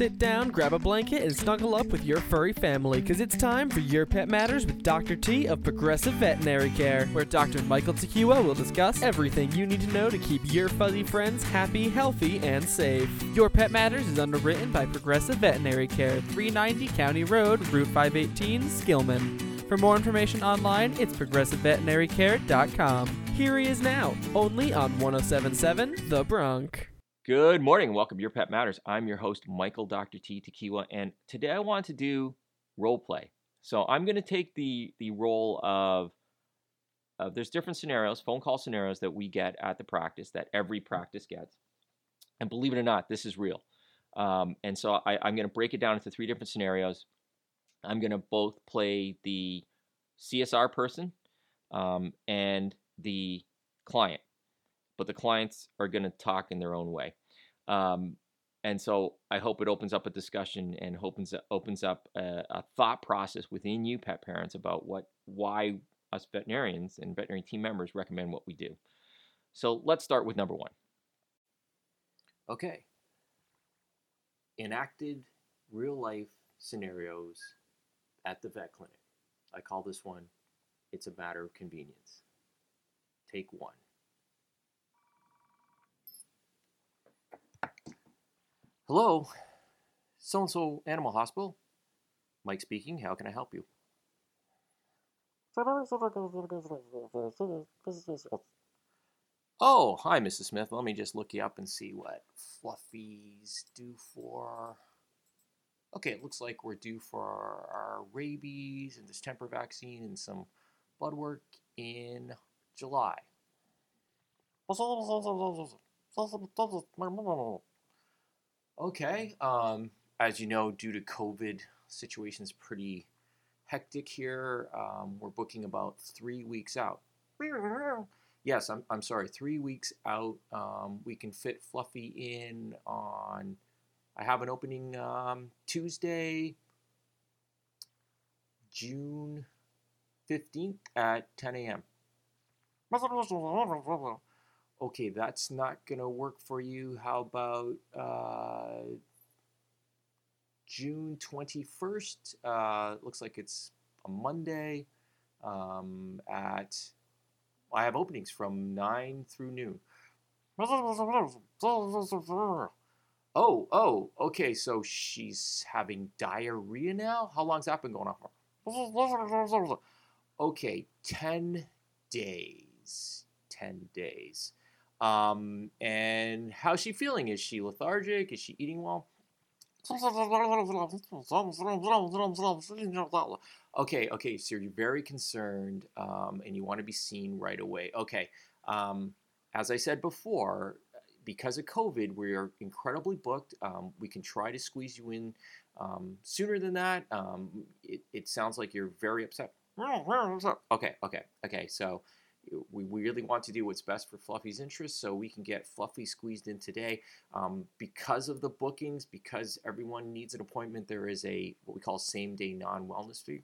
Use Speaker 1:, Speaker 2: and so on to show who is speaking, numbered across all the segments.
Speaker 1: sit down, grab a blanket, and snuggle up with your furry family, because it's time for Your Pet Matters with Dr. T of Progressive Veterinary Care, where Dr. Michael Tequila will discuss everything you need to know to keep your fuzzy friends happy, healthy, and safe. Your Pet Matters is underwritten by Progressive Veterinary Care, 390 County Road, Route 518, Skillman. For more information online, it's progressiveveterinarycare.com. Here he is now, only on 1077 The Bronc.
Speaker 2: Good morning and welcome to Your Pet Matters. I'm your host, Michael Dr. T Tequila, and today I want to do role play. So I'm going to take the the role of uh, there's different scenarios, phone call scenarios that we get at the practice that every practice gets, and believe it or not, this is real. Um, and so I, I'm going to break it down into three different scenarios. I'm going to both play the CSR person um, and the client, but the clients are going to talk in their own way. Um, and so I hope it opens up a discussion and opens opens up a, a, thought process within you, pet parents, about what why us veterinarians and veterinary team members recommend what we do. So let's start with number one. Okay. Enacted real life scenarios at the vet clinic. I call this one It's a Matter of Convenience. Take one. Hello, so and so Animal Hospital. Mike speaking. How can I help you? Oh, hi, Mrs. Smith. Let me just look you up and see what Fluffy's due for. Okay, it looks like we're due for our, rabies and distemper vaccine and some blood work in July. Okay, um, as you know, due to COVID, situation's pretty hectic here. Um, we're booking about three weeks out. Yes, I'm, I'm sorry, three weeks out. Um, we can fit Fluffy in on, I have an opening um, Tuesday, June 15th at 10 a.m. Okay, that's not going to work for you. How about uh, June 21st? Uh, looks like it's a Monday um, at, I have openings from 9 through noon. Oh, oh, okay, so she's having diarrhea now? How long's that been going on for? Okay, 10 days. 10 days. Um, and how's she feeling? Is she lethargic? Is she eating well? Okay, okay, so you're very concerned um, and you want to be seen right away. Okay, um, as I said before, because of COVID, we are incredibly booked. Um, we can try to squeeze you in um, sooner than that. Um, it, it sounds like you're very upset. Okay, okay, okay, so we really want to do what's best for Fluffy's interest so we can get Fluffy squeezed in today. Um, because of the bookings, because everyone needs an appointment, there is a what we call same day non wellness fee.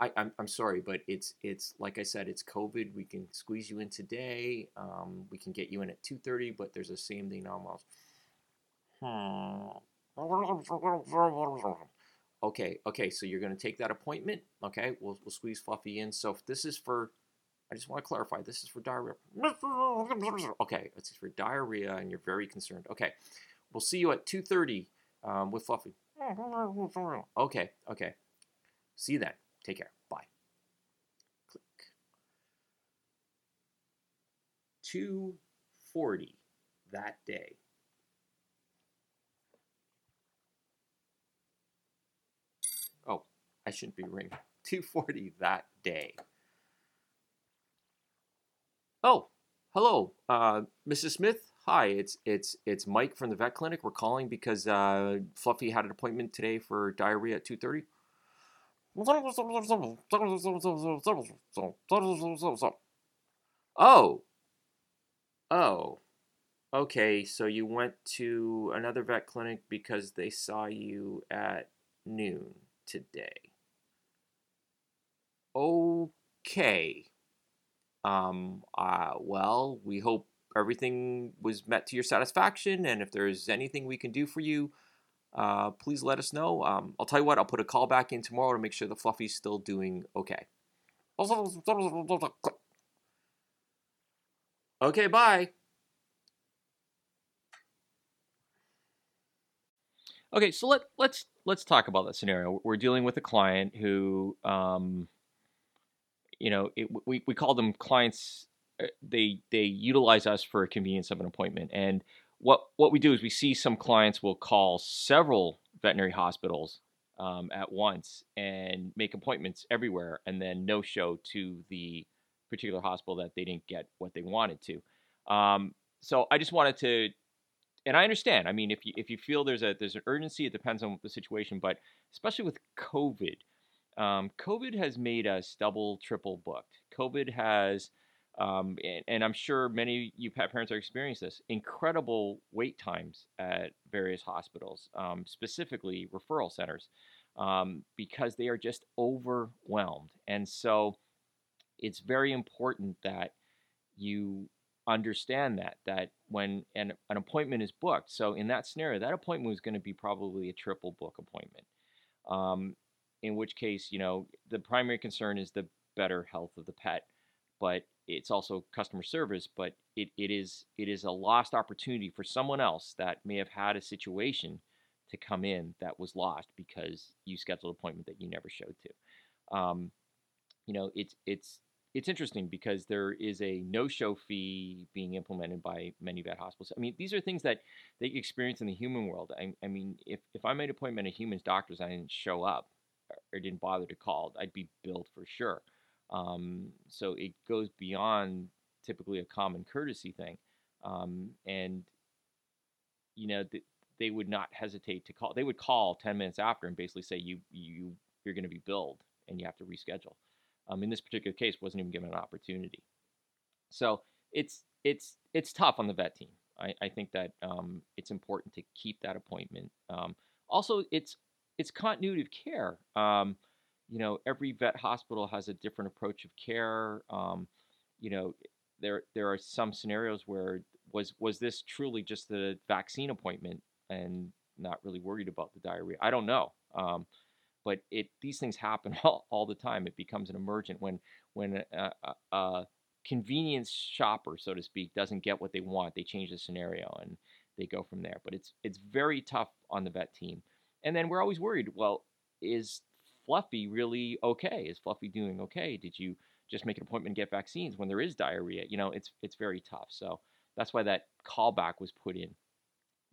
Speaker 2: I, I'm, I'm sorry, but it's it's like I said, it's COVID. We can squeeze you in today. Um, we can get you in at 2:30, but there's a same day non wellness. Okay, okay, so you're going to take that appointment. Okay, we'll, we'll squeeze Fluffy in. So if this is for, I just want to clarify, this is for diarrhea. Okay, it's for diarrhea, and you're very concerned. Okay, we'll see you at 2.30 um, with Fluffy. Okay, okay. See you then. Take care. Bye. Click. 2.40 that day. I shouldn't be ringing. 240 that day. Oh, hello, uh, Mrs. Smith. Hi, it's it's it's Mike from the vet clinic. We're calling because uh, Fluffy had an appointment today for diarrhea at 2:30. Oh. Oh. Okay, so you went to another vet clinic because they saw you at noon today okay. Um, uh, well, we hope everything was met to your satisfaction, and if there's anything we can do for you, uh, please let us know. Um, I'll tell you what, I'll put a call back in tomorrow to make sure the Fluffy's still doing okay. Okay, bye. Okay, so let let's let's talk about that scenario. We're dealing with a client who, um, you know, it, we we call them clients. uh, They they utilize us for a convenience of an appointment, and what what we do is we see some clients will call several veterinary hospitals um, at once and make appointments everywhere, and then no show to the particular hospital that they didn't get what they wanted to. Um, so I just wanted to and I understand. I mean, if you if you feel there's a there's an urgency, it depends on the situation. But especially with COVID, um, COVID has made us double, triple booked. COVID has, um, and, and I'm sure many of you pet parents are experiencing this incredible wait times at various hospitals, um, specifically referral centers, um, because they are just overwhelmed. And so, it's very important that you understand that that when an, an appointment is booked so in that scenario that appointment was going to be probably a triple book appointment um, in which case you know the primary concern is the better health of the pet but it's also customer service but it, it is it is a lost opportunity for someone else that may have had a situation to come in that was lost because you scheduled an appointment that you never showed to um, you know it's it's it's interesting because there is a no-show fee being implemented by many vet hospitals. I mean, these are things that they experience in the human world. I, I mean, if, if I made an appointment at humans doctors, I didn't show up or didn't bother to call, I'd be billed for sure. Um, so it goes beyond typically a common courtesy thing, um, and you know th- they would not hesitate to call. They would call ten minutes after and basically say you you you're going to be billed and you have to reschedule um, in this particular case wasn't even given an opportunity. So it's it's it's tough on the vet team. I, I think that um, it's important to keep that appointment. Um, also, it's it's continuity of care. Um, you know, every vet hospital has a different approach of care. Um, you know, there there are some scenarios where was was this truly just a vaccine appointment and not really worried about the diarrhea? I don't know. Um, but it these things happen all, all the time. It becomes an emergent when when a, a, a, convenience shopper, so to speak, doesn't get what they want. They change the scenario and they go from there. But it's it's very tough on the vet team. And then we're always worried. Well, is Fluffy really okay? Is Fluffy doing okay? Did you just make an appointment and get vaccines when there is diarrhea? You know, it's it's very tough. So that's why that callback was put in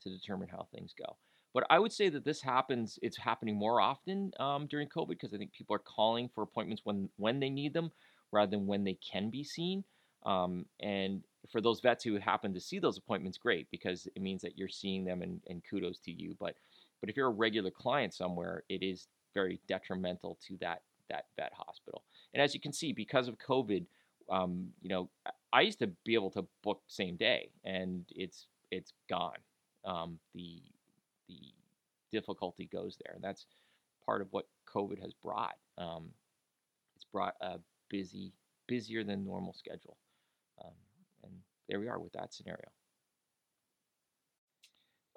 Speaker 2: to determine how things go. But I would say that this happens. It's happening more often um, during COVID because I think people are calling for appointments when when they need them rather than when they can be seen. Um, and for those vets who happen to see those appointments, great because it means that you're seeing them and, and kudos to you. But but if you're a regular client somewhere, it is very detrimental to that that vet hospital. And as you can see, because of COVID, um, you know, I used to be able to book same day, and it's it's gone. Um, the the difficulty goes there. And that's part of what COVID has brought. Um, it's brought a busy, busier than normal schedule. Um, and there we are with that scenario.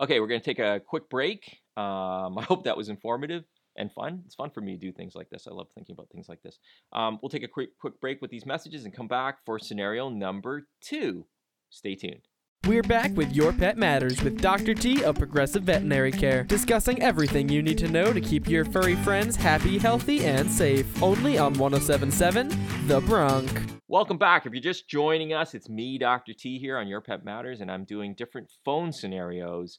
Speaker 2: Okay, we're going to take a quick break. Um, I hope that was informative and fun. It's fun for me to do things like this. I love thinking about things like this. Um, we'll take a quick, quick break with these messages and come back for scenario number two. Stay tuned.
Speaker 1: We're back with Your Pet Matters with Dr. T of Progressive Veterinary Care, discussing everything you need to know to keep your furry friends happy, healthy, and safe. Only on 1077 The Bronc.
Speaker 2: Welcome back. If you're just joining us, it's me, Dr. T, here on Your Pet Matters, and I'm doing different phone scenarios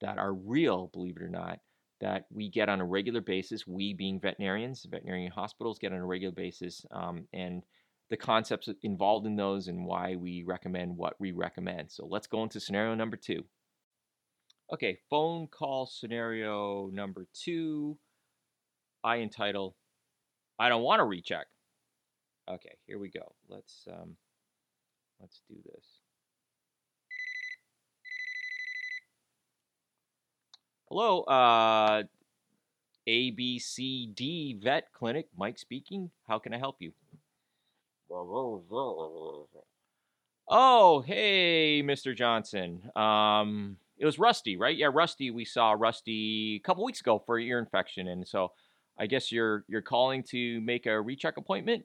Speaker 2: that are real, believe it or not, that we get on a regular basis. We, being veterinarians, veterinary hospitals, get on a regular basis, um, and the concepts involved in those and why we recommend what we recommend. So let's go into scenario number two. Okay, phone call scenario number two. I entitle, I don't want to recheck. Okay, here we go. Let's um, let's do this. Hello, uh, ABCD Vet Clinic. Mike speaking. How can I help you? Oh, hey, Mr. Johnson. Um, it was Rusty, right? Yeah, Rusty. We saw Rusty a couple weeks ago for ear infection, and so I guess you're you're calling to make a recheck appointment.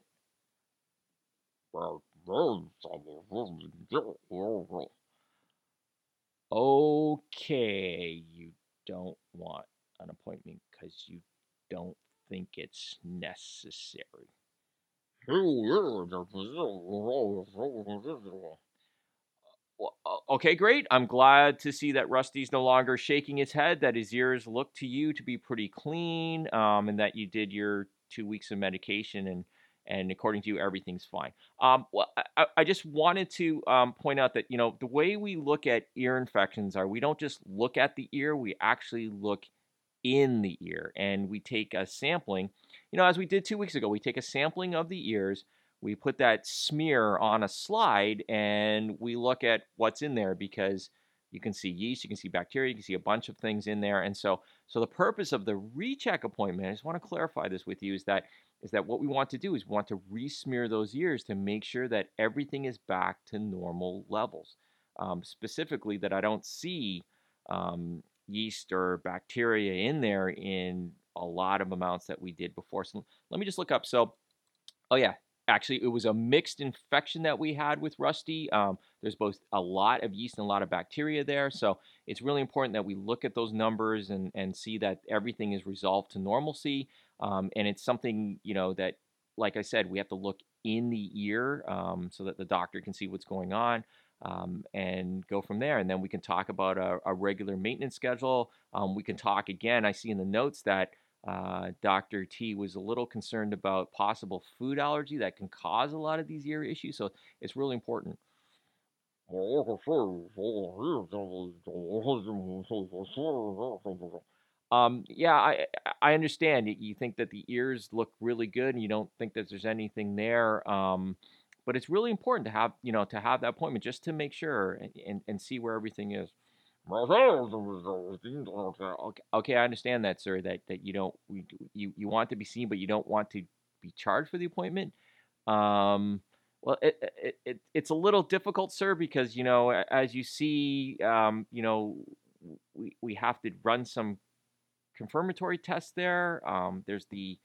Speaker 2: Okay, you don't want an appointment because you don't think it's necessary. Okay, great. I'm glad to see that Rusty's no longer shaking his head, that his ears look to you to be pretty clean, um, and that you did your two weeks of medication and and according to you, everything's fine. Um, well, I, I, just wanted to um, point out that you know the way we look at ear infections are we don't just look at the ear, we actually look in the ear, and we take a sampling. You know, as we did two weeks ago, we take a sampling of the ears we put that smear on a slide and we look at what's in there because you can see yeast, you can see bacteria, you can see a bunch of things in there. And so, so the purpose of the recheck appointment, I just want to clarify this with you, is that is that what we want to do is we want to resmear those ears to make sure that everything is back to normal levels. Um, specifically, that I don't see um, yeast or bacteria in there in a lot of amounts that we did before. So let me just look up. So, oh yeah, actually it was a mixed infection that we had with rusty um, there's both a lot of yeast and a lot of bacteria there so it's really important that we look at those numbers and, and see that everything is resolved to normalcy um, and it's something you know that like i said we have to look in the ear um, so that the doctor can see what's going on um, and go from there and then we can talk about a, a regular maintenance schedule um, we can talk again i see in the notes that uh, Dr. T was a little concerned about possible food allergy that can cause a lot of these ear issues. So it's really important. Um, yeah, I I understand. You think that the ears look really good, and you don't think that there's anything there. Um, but it's really important to have you know to have that appointment just to make sure and, and, and see where everything is. Okay, I understand that, sir. That that you don't we, you you want to be seen, but you don't want to be charged for the appointment. Um, well, it, it, it it's a little difficult, sir, because you know, as you see, um, you know, we we have to run some confirmatory test there. Um, there's the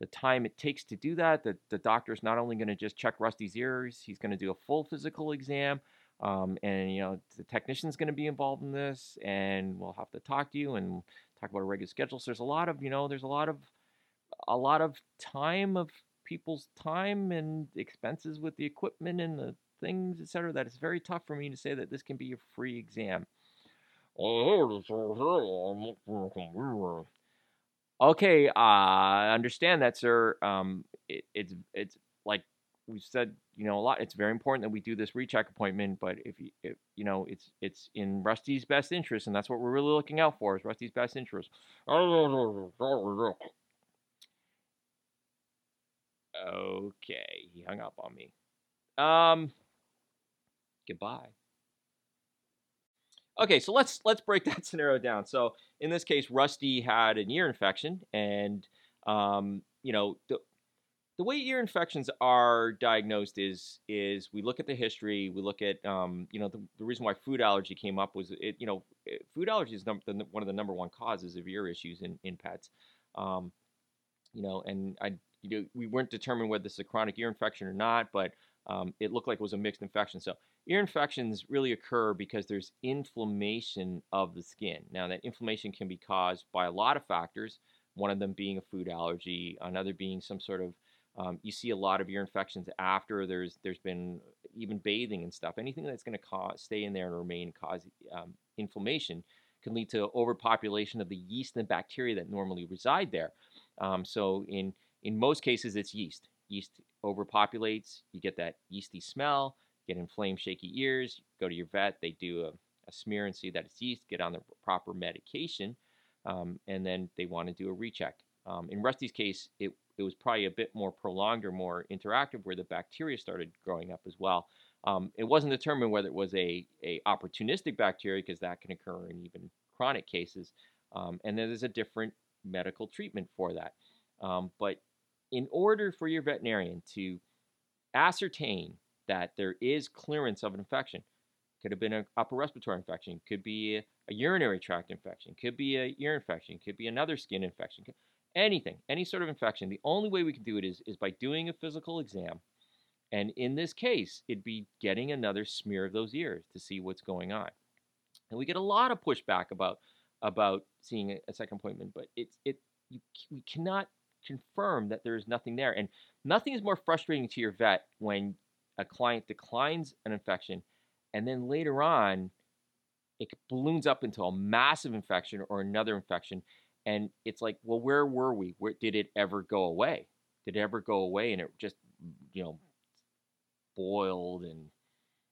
Speaker 2: the time it takes to do that. The the doctor's not only going to just check Rusty's ears, he's going to do a full physical exam. Um, and you know the technician's going to be involved in this, and we'll have to talk to you and talk about a regular schedule. So there's a lot of you know there's a lot of a lot of time of people's time and expenses with the equipment and the things, etc. That it's very tough for me to say that this can be a free exam. Okay, uh, I understand that, sir. Um, it, it's it's like we've said, you know, a lot. It's very important that we do this recheck appointment. But if you, if, you know, it's it's in Rusty's best interest, and that's what we're really looking out for is Rusty's best interest. Okay, he hung up on me. Um, goodbye. Okay, so let's let's break that scenario down. So in this case, Rusty had an ear infection, and um, you know, the, the way ear infections are diagnosed is is we look at the history, we look at um, you know the, the, reason why food allergy came up was it you know food allergy is num- the, one of the number one causes of ear issues in in pets, um, you know, and I you know we weren't determined whether this is a chronic ear infection or not, but um, it looked like it was a mixed infection. So ear infections really occur because there's inflammation of the skin. Now that inflammation can be caused by a lot of factors. One of them being a food allergy, another being some sort of um, you see a lot of ear infections after there's there's been even bathing and stuff. Anything that's going to cause stay in there and remain cause um, inflammation can lead to overpopulation of the yeast and bacteria that normally reside there. Um, so in in most cases, it's yeast. Yeast overpopulates. You get that yeasty smell. Get inflamed, shaky ears. Go to your vet. They do a, a smear and see that it's yeast. Get on the proper medication, um, and then they want to do a recheck. Um, in Rusty's case, it it was probably a bit more prolonged or more interactive where the bacteria started growing up as well. Um, it wasn't determined whether it was a, a opportunistic bacteria because that can occur in even chronic cases. Um, and then there's a different medical treatment for that. Um, but in order for your veterinarian to ascertain that there is clearance of an infection. Could have been an upper respiratory infection, could be a, urinary tract infection, could be a ear infection, could be another skin infection, anything, any sort of infection. The only way we can do it is, is by doing a physical exam. And in this case, it'd be getting another smear of those ears to see what's going on. And we get a lot of pushback about about seeing a, a second appointment, but it's it you, we cannot confirm that there is nothing there. And nothing is more frustrating to your vet when a client declines an infection and then later on it balloons up into a massive infection or another infection and it's like well where were we? Where did it ever go away? Did it ever go away and it just you know boiled and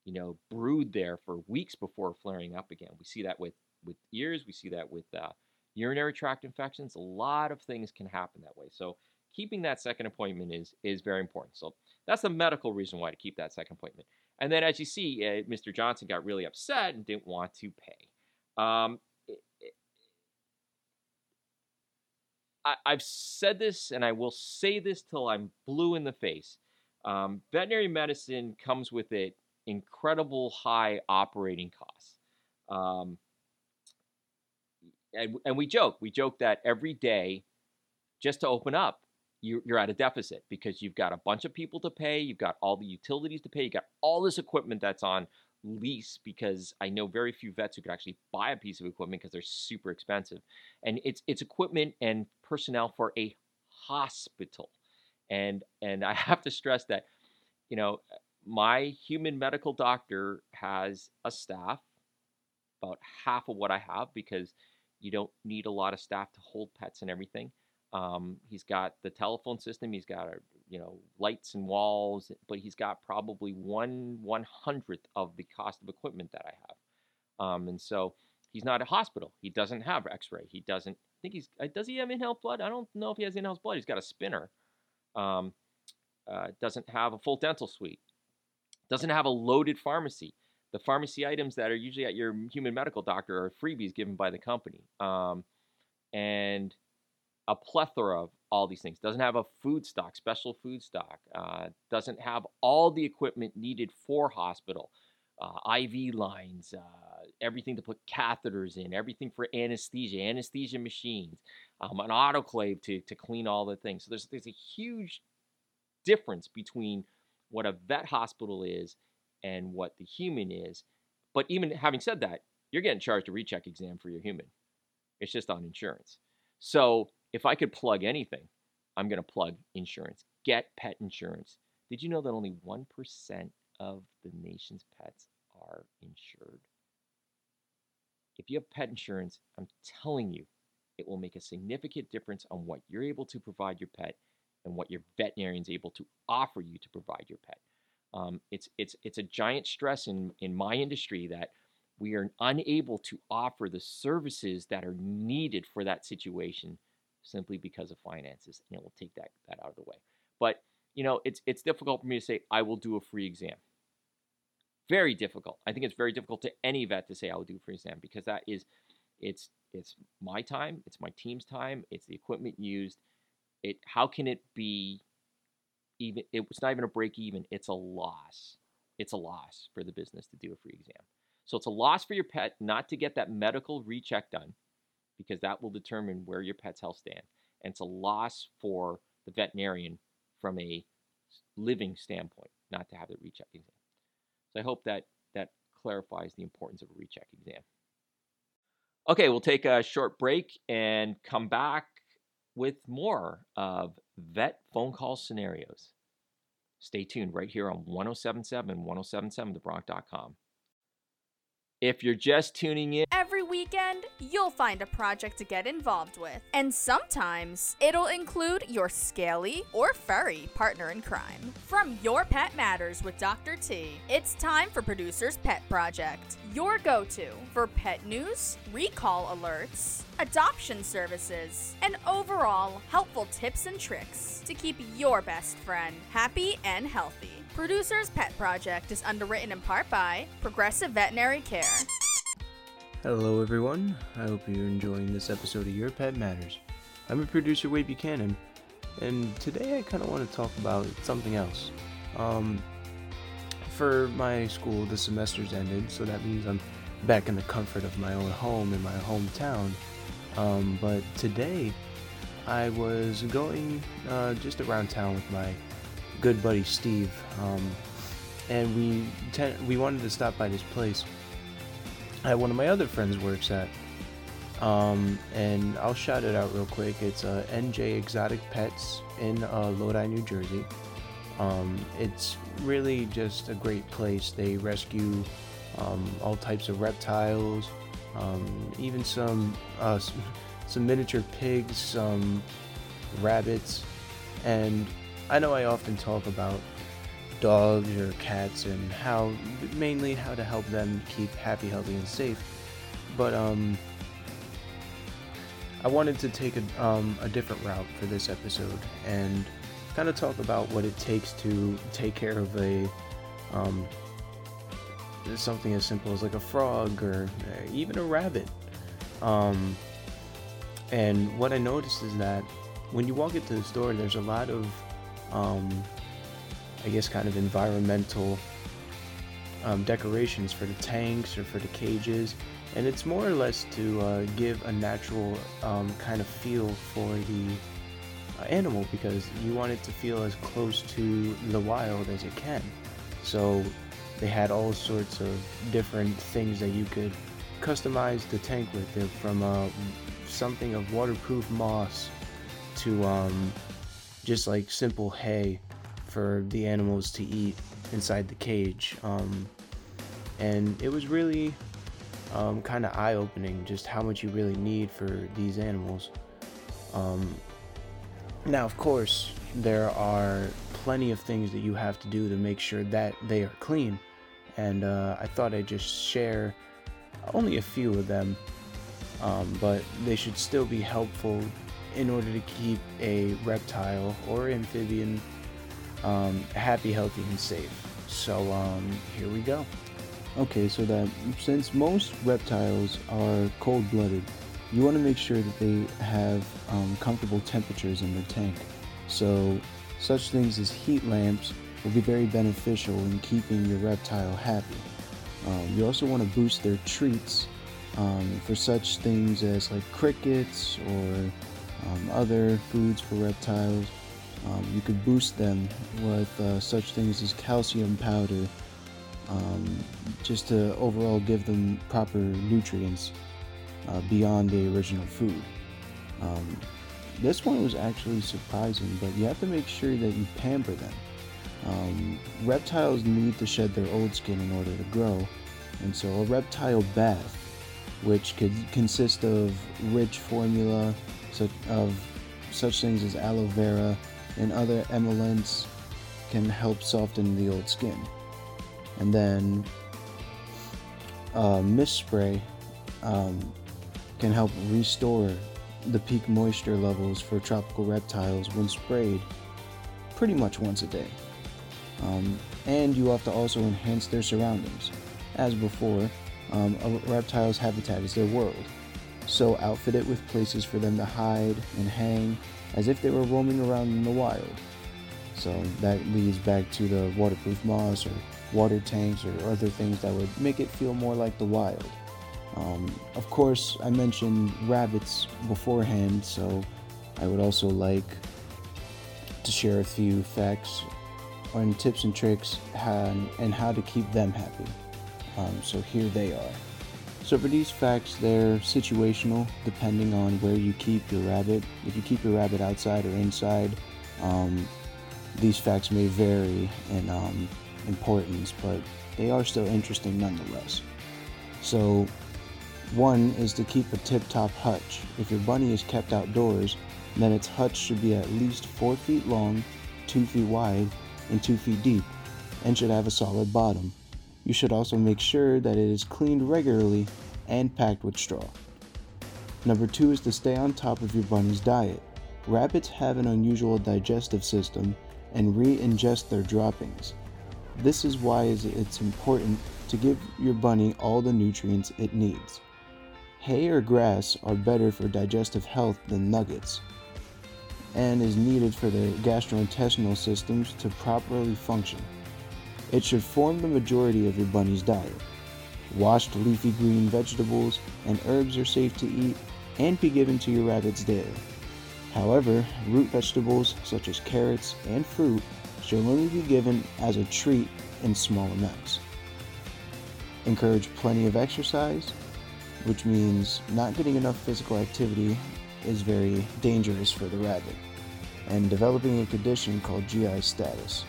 Speaker 2: you know brewed there for weeks before flaring up again? We see that with with ears we see that with uh, urinary tract infections. A lot of things can happen that way. So keeping that second appointment is is very important. So that's the medical reason why to keep that second appointment. And then, as you see, uh, Mr. Johnson got really upset and didn't want to pay. Um, I, have said this, and I will say this till I'm blue in the face. Um, veterinary medicine comes with it incredible high operating costs. Um, and, and we joke, we joke that every day, just to open up, you're at a deficit because you've got a bunch of people to pay, you've got all the utilities to pay, you got all this equipment that's on lease because I know very few vets who could actually buy a piece of equipment because they're super expensive. And it's it's equipment and personnel for a hospital. And and I have to stress that, you know, my human medical doctor has a staff, about half of what I have because you don't need a lot of staff to hold pets and everything. Um, he's got the telephone system. He's got you know lights and walls, but he's got probably one one hundredth of the cost of equipment that I have. Um, and so he's not a hospital. He doesn't have X-ray. He doesn't I think he's uh, does he have in-house blood? I don't know if he has in-house blood. He's got a spinner. Um, uh, doesn't have a full dental suite. Doesn't have a loaded pharmacy. The pharmacy items that are usually at your human medical doctor are freebies given by the company. Um, and a plethora of all these things. Doesn't have a food stock, special food stock. Uh, doesn't have all the equipment needed for hospital. Uh, IV lines, uh, everything to put catheters in, everything for anesthesia, anesthesia machines, um, an autoclave to, to clean all the things. So there's, there's a huge difference between what a vet hospital is and what the human is. But even having said that, you're getting charged a recheck exam for your human. It's just on insurance. So if I could plug anything, I'm going to plug insurance. Get pet insurance. Did you know that only 1% of the nation's pets are insured? If you have pet insurance, I'm telling you, it will make a significant difference on what you're able to provide your pet and what your veterinarian's able to offer you to provide your pet. Um, it's it's it's a giant stress in in my industry that we are unable to offer the services that are needed for that situation simply because of finances, and it will take that that out of the way. But you know, it's it's difficult for me to say I will do a free exam. Very difficult. I think it's very difficult to any vet to say I will do a free exam because that is, it's it's my time, it's my team's time, it's the equipment used. It how can it be even? It's not even a break even. It's a loss. It's a loss for the business to do a free exam. So it's a loss for your pet not to get that medical recheck done because that will determine where your pet's health stand. And it's a loss for the veterinarian from a living standpoint not to have the recheck exam. So I hope that that clarifies the importance of a recheck exam. Okay, we'll take a short break and come back with more of vet phone call scenarios. Stay tuned right here on 1077 1077thebronc.com. If you're just tuning in,
Speaker 3: every weekend you'll find a project to get involved with. And sometimes it'll include your scaly or furry partner in crime. From Your Pet Matters with Dr. T, it's time for Producer's Pet Project. Your go to for pet news, recall alerts, adoption services, and overall helpful tips and tricks to keep your best friend happy and healthy. Producer's Pet Project is underwritten in part by Progressive Veterinary Care.
Speaker 4: Hello, everyone. I hope you're enjoying this episode of Your Pet Matters. I'm a producer, Wade Buchanan, and today I kind of want to talk about something else. Um, for my school, the semester's ended, so that means I'm back in the comfort of my own home in my hometown. Um, but today, I was going uh, just around town with my good buddy Steve, um, and we we wanted to stop by this place that one of my other friends works at. Um, and I'll shout it out real quick. It's uh, NJ Exotic Pets in uh, Lodi, New Jersey. Um, it's really just a great place. They rescue um, all types of reptiles, um, even some uh, some miniature pigs, some rabbits, and I know I often talk about dogs or cats and how mainly how to help them keep happy, healthy, and safe. But um, I wanted to take a um, a different route for this episode and kind of talk about what it takes to take care of a um, something as simple as like a frog or uh, even a rabbit. Um, and what I noticed is that when you walk into the store, there's a lot of, um, I guess, kind of environmental um, decorations for the tanks or for the cages, and it's more or less to uh, give a natural um, kind of feel for the uh, animal because you want it to feel as close to the wild as it can. So they had all sorts of different things that you could customize the tank with, from uh, something of waterproof moss to um, just like simple hay for the animals to eat inside the cage. Um, and it was really um, kind of eye opening just how much you really need for these animals. Um, now, of course, there are plenty of things that you have to do to make sure that they are clean. And uh, I thought I'd just share only a few of them, um, but they should still be helpful in order to keep a reptile or amphibian um, happy, healthy, and safe. So um, here we go. Okay, so that since most reptiles are cold blooded, you want to make sure that they have um, comfortable temperatures in their tank. So, such things as heat lamps will be very beneficial in keeping your reptile happy. Um, you also want to boost their treats um, for such things as like crickets or um, other foods for reptiles. Um, you could boost them with uh, such things as calcium powder um, just to overall give them proper nutrients uh, beyond the original food. Um, this one was actually surprising, but you have to make sure that you pamper them. Um, reptiles need to shed their old skin in order to grow, and so a reptile bath, which could consist of rich formula such, of such things as aloe vera and other emollients, can help soften the old skin. And then uh, mist spray um, can help restore the peak moisture levels for tropical reptiles when sprayed pretty much once a day. Um, and you have to also enhance their surroundings. As before, um, a reptile's habitat is their world, so outfit it with places for them to hide and hang as if they were roaming around in the wild. So that leads back to the waterproof moss or water tanks or other things that would make it feel more like the wild. Um, of course, I mentioned rabbits beforehand, so I would also like to share a few facts on tips and tricks and how to keep them happy. Um, so here they are. So for these facts, they're situational depending on where you keep your rabbit. If you keep your rabbit outside or inside, um, these facts may vary in um, importance, but they are still interesting nonetheless. So, one is to keep a tip top hutch. If your bunny is kept outdoors, then its hutch should be at least 4 feet long, 2 feet wide, and 2 feet deep, and should have a solid bottom. You should also make sure that it is cleaned regularly and packed with straw. Number two is to stay on top of your bunny's diet. Rabbits have an unusual digestive system and re ingest their droppings. This is why it's important to give your bunny all the nutrients it needs. Hay or grass are better for digestive health than nuggets and is needed for the gastrointestinal systems to properly function. It should form the majority of your bunny's diet. Washed leafy green vegetables and herbs are safe to eat and be given to your rabbits daily. However, root vegetables such as carrots and fruit should only be given as a treat in small amounts. Encourage plenty of exercise, which means not getting enough physical activity is very dangerous for the rabbit, and developing a condition called GI stasis,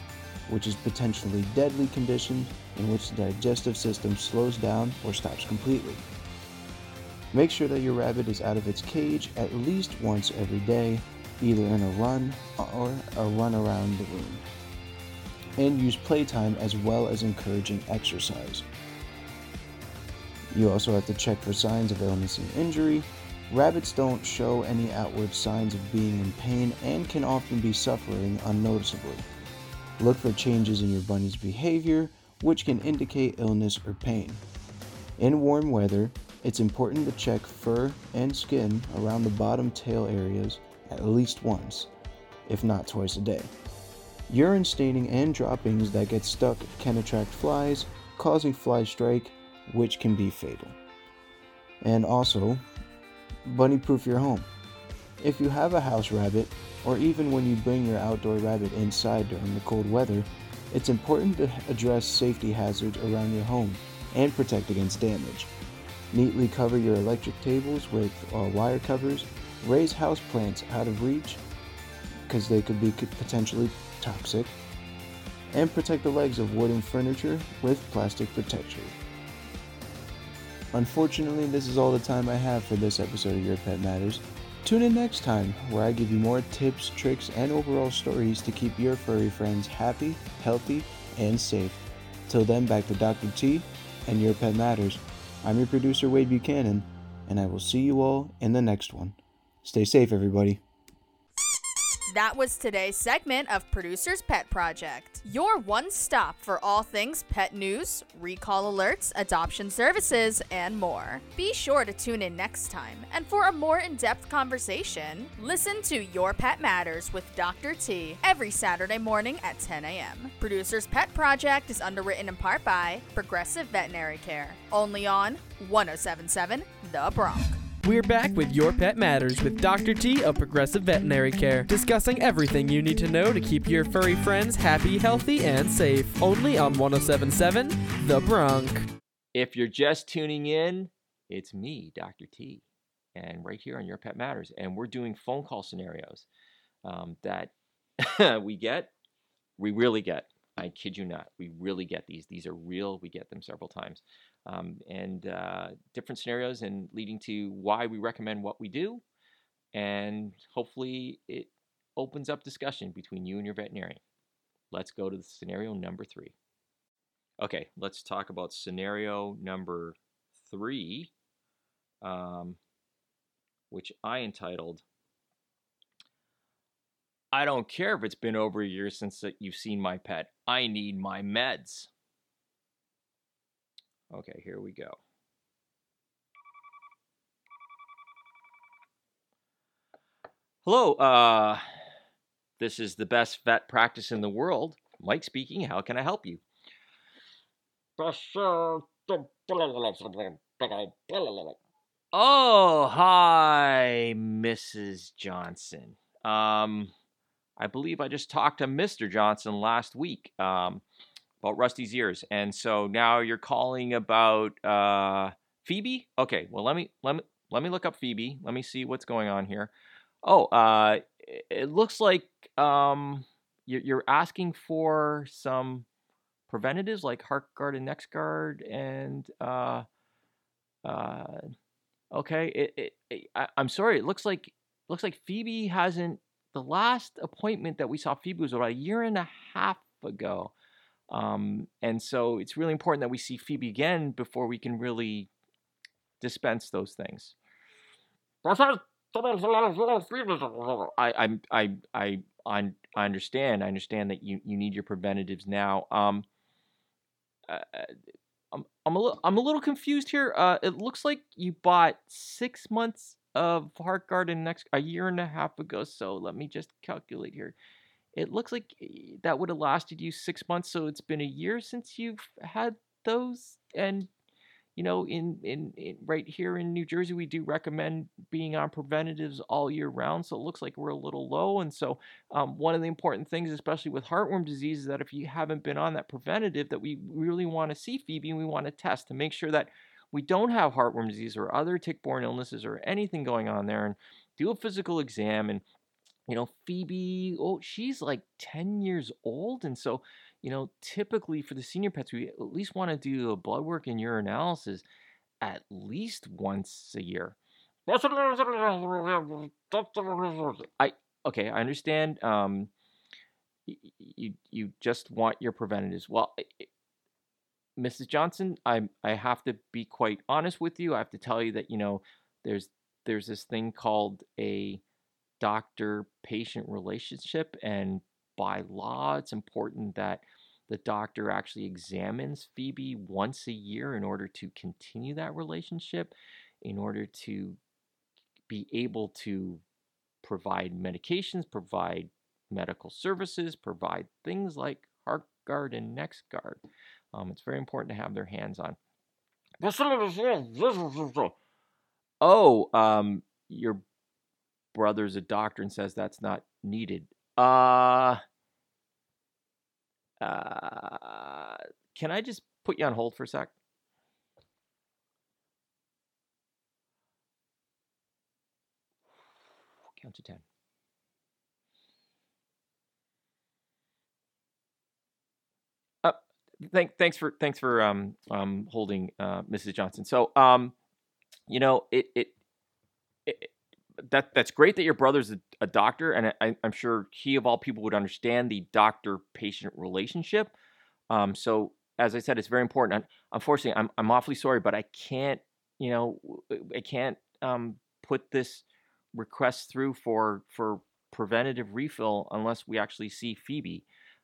Speaker 4: which is potentially deadly condition in which the digestive system slows down or stops completely. Make sure that your rabbit is out of its cage at least once every day, either in a run or a run around the room. And use playtime as well as encouraging exercise. You also have to check for signs of illness and injury. Rabbits don't show any outward signs of being in pain and can often be suffering unnoticeably. Look for changes in your bunny's behavior, which can indicate illness or pain. In warm weather, it's important to check fur and skin around the bottom tail areas at least once, if not twice a day. Urine staining and droppings that get stuck can attract flies, causing fly strike, which can be fatal. And also, bunny proof your home. If you have a house rabbit, or even when you bring your outdoor rabbit inside during the cold weather, it's important to address safety hazards around your home and protect against damage. Neatly cover your electric tables with uh, wire covers. Raise houseplants out of reach because they could be potentially toxic. And protect the legs of wooden furniture with plastic protection. Unfortunately, this is all the time I have for this episode of Your Pet Matters. Tune in next time, where I give you more tips, tricks, and overall stories to keep your furry friends happy, healthy, and safe. Till then, back to Dr. T and Your Pet Matters. I'm your producer, Wade Buchanan, and I will see you all in the next one. Stay safe, everybody.
Speaker 3: That was today's segment of Producer's Pet Project, your one stop for all things pet news, recall alerts, adoption services, and more. Be sure to tune in next time, and for a more in depth conversation, listen to Your Pet Matters with Dr. T every Saturday morning at 10 a.m. Producer's Pet Project is underwritten in part by Progressive Veterinary Care, only on 1077 The Bronc.
Speaker 1: We're back with Your Pet Matters with Dr. T of Progressive Veterinary Care, discussing everything you need to know to keep your furry friends happy, healthy, and safe. Only on 1077 The Bronc.
Speaker 2: If you're just tuning in, it's me, Dr. T, and right here on Your Pet Matters. And we're doing phone call scenarios um, that we get, we really get. I kid you not. We really get these. These are real. We get them several times um, and uh, different scenarios and leading to why we recommend what we do. And hopefully, it opens up discussion between you and your veterinarian. Let's go to the scenario number three. Okay, let's talk about scenario number three, um, which I entitled I don't care if it's been over a year since you've seen my pet. I need my meds. Okay, here we go. Hello, uh, this is the best vet practice in the world. Mike speaking. How can I help you? Oh, hi, Mrs. Johnson. Um, I believe I just talked to Mr. Johnson last week. Um, about Rusty's ears, and so now you're calling about uh, Phoebe. Okay, well let me let me let me look up Phoebe. Let me see what's going on here. Oh, uh, it looks like um, you're asking for some preventatives like Heartgard and NexGard, and uh, uh, okay, it, it, it I, I'm sorry. It looks like looks like Phoebe hasn't. The last appointment that we saw Phoebe was about a year and a half ago. Um, and so it's really important that we see Phoebe again before we can really dispense those things. I, I, I, I, I understand. I understand that you, you need your preventatives now. Um, uh, I'm, I'm a little, I'm a little confused here. Uh, it looks like you bought six months of Heartgard and next a year and a half ago. So let me just calculate here. It looks like eh, that would have lasted you six months. So it's been a year since you've had those. And, you know, in, in, in right here in New Jersey, we do recommend being on preventatives all year round. So it looks like we're a little low. And so um, one of the important things, especially with heartworm disease, is that if you haven't been on that preventative, that we really want to see Phoebe and we want to test to make sure that we don't have heartworm disease or other tick-borne illnesses or anything going on there and do a physical exam and you know phoebe oh she's like 10 years old and so you know typically for the senior pets we at least want to do a blood work and urinalysis at least once a year. I okay i understand um you you just want your preventatives. Well mrs johnson i i have to be quite honest with you. I have to tell you that you know there's there's this thing called a doctor patient relationship and by law it's important that the doctor actually examines Phoebe once a year in order to continue that relationship in order to be able to provide medications provide medical services provide things like heart guard and NexGard um, it's very important to have their hands on oh um, your brother's a doctor and says that's not needed. Uh, uh, can I just put you on hold for a sec? Count to 10. Uh, thank, thanks for thanks for um, um, holding, uh, Mrs. Johnson. So, um, you know, it, it, it that that's great that your brother's a, a doctor, and I, am sure he of all people would understand the doctor-patient relationship. Um, so as I said, it's very important. Unfortunately, I'm I'm awfully sorry, but I can't, you know, I can't um, put this request through for for preventative refill unless we actually see Phoebe.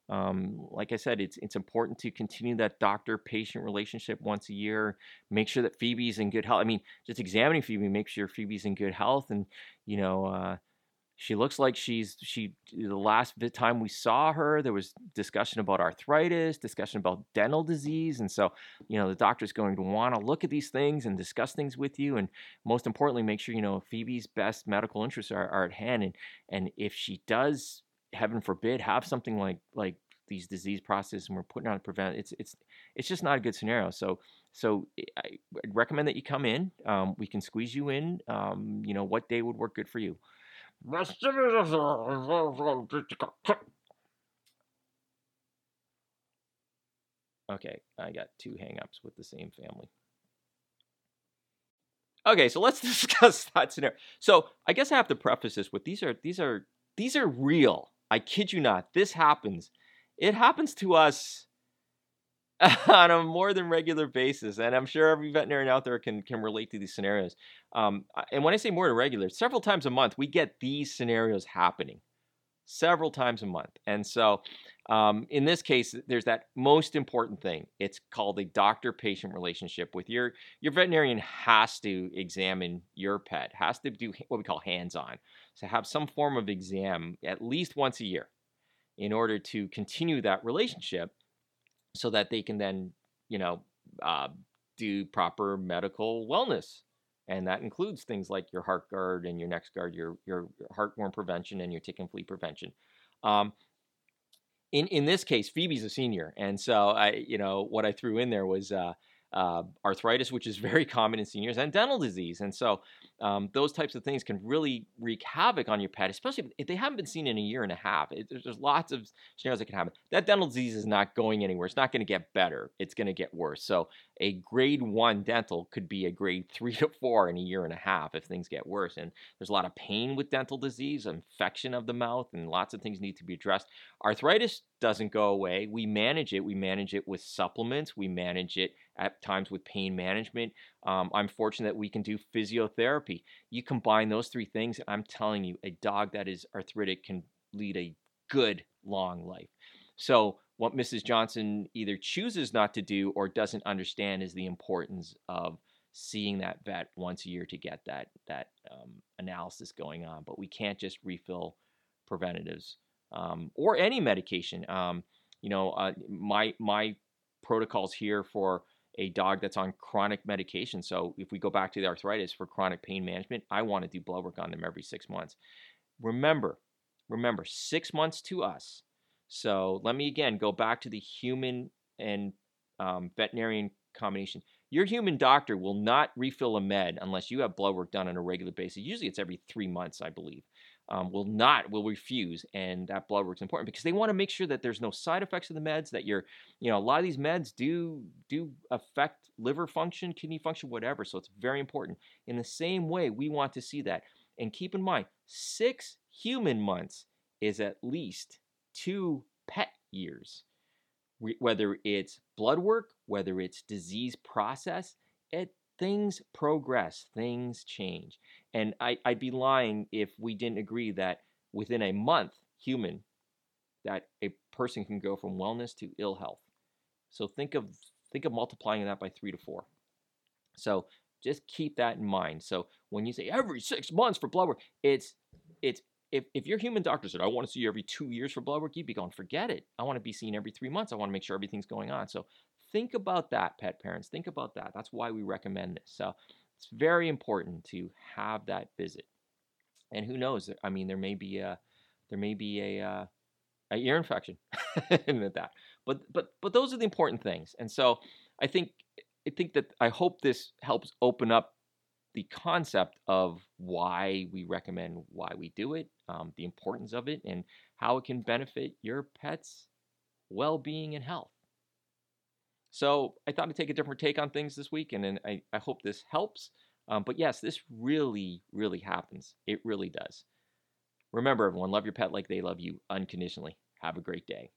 Speaker 2: Um, like I said, it's it's important to continue that doctor-patient relationship once a year. Make sure that Phoebe's in good health. I mean, just examining Phoebe, make sure Phoebe's in good health, and you know, uh, she looks like she's she. The last time we saw her, there was discussion about arthritis, discussion about dental disease, and so you know, the doctor's going to want to look at these things and discuss things with you, and most importantly, make sure you know Phoebe's best medical interests are, are at hand, and and if she does heaven forbid, have something like like these disease processes and we're putting on a prevent, it's it's it's just not a good scenario. So so eh, I recommend that you come in. Um, we can squeeze you in. Um, you know what day would work good for you. Okay, I got two hangups with the same family. Okay, so let's discuss that scenario. So I guess I have to preface this with these are these are these are real. I kid you not. This happens. It happens to us on a more than regular basis, and I'm sure every veterinarian out there can can relate to these scenarios. Um, and when I say more than regular, several times a month we get these scenarios happening, several times a month. And so, um, in this case, there's that most important thing. It's called a doctor-patient relationship. With your your veterinarian has to examine your pet, has to do what we call hands-on, so have some form of exam at least once a year in order to continue that relationship so that they can then, you know, uh, do proper medical wellness. And that includes things like your Heartgard and your NexGard, your, your heartworm prevention and your tick and flea prevention. Um, in, in this case, Phoebe's a senior. And so I, you know, what I threw in there was, uh, uh, arthritis, which is very common in seniors, and dental disease. And so um, those types of things can really wreak havoc on your pet, especially if they haven't been seen in a year and a half. It, there's, there's, lots of scenarios that can happen. That dental disease is not going anywhere. It's not going to get better. It's going to get worse. So a grade one dental could be a grade three to four in a year and a half if things get worse. And there's a lot of pain with dental disease, infection of the mouth, and lots of things need to be addressed. Arthritis doesn't go away. We manage it. We manage it with supplements. We manage it at times with pain management. Um, I'm fortunate that we can do physiotherapy. You combine those three things, I'm telling you, a dog that is arthritic can lead a good long life. So, what Mrs. Johnson either chooses not to do or doesn't understand is the importance of seeing that vet once a year to get that that um, analysis going on. But we can't just refill preventatives um, or any medication. Um, you know, uh, my my protocols here for a dog that's on chronic medication. So if we go back to the arthritis for chronic pain management, I want to do blood work on them every six months. Remember, remember, six months to us. So let me again go back to the human and um, veterinarian combination. Your human doctor will not refill a med unless you have blood work done on a regular basis. Usually it's every three months, I believe. Um, will not will refuse and that blood work is important because they want to make sure that there's no side effects of the meds that you're you know a lot of these meds do do affect liver function kidney function whatever so it's very important. In the same way we want to see that. And keep in mind six human months is at least two pet years. Whether it's blood work, whether it's disease process, it things progress, things change. And I, I'd be lying if we didn't agree that within a month, human, that a person can go from wellness to ill health. So think of think of multiplying that by three to four. So just keep that in mind. So when you say every six months for blood work, it's it's if, if your human doctor said, I want to see you every two years for blood work, you'd be going, forget it. I want to be seen every three months. I want to make sure everything's going on. So think about that, pet parents. Think about that. That's why we recommend this. So it's very important to have that visit. And who knows? I mean, there may be a there may be a uh, a ear infection in that. But but but those are the important things. And so I think I think that I hope this helps open up the concept of why we recommend why we do it, um, the importance of it, and how it can benefit your pet's well being and health. So I thought I'd take a different take on things this week, and, and I, I hope this helps. Um, but yes, this really, really happens. It really does. Remember, everyone, love your pet like they love you unconditionally. Have a great day.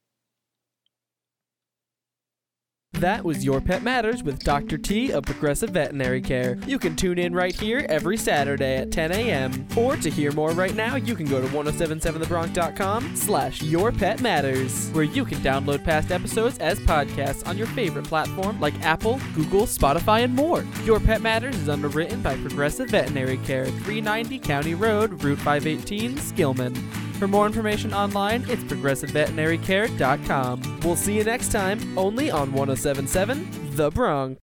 Speaker 1: That was Your Pet Matters with Dr. T of Progressive Veterinary Care. You can tune in right here every Saturday at 10 a.m. Or to hear more right now, you can go to 1077thebronc.com slash Your Pet Matters, where you can download past episodes as podcasts on your favorite platform like Apple, Google, Spotify, and more. Your Pet Matters is underwritten by Progressive Veterinary Care, 390 County Road, Route 518, Skillman. For more information online, it's progressiveveterinarycare.com. We'll see you next time, only on 1077 The Bronc.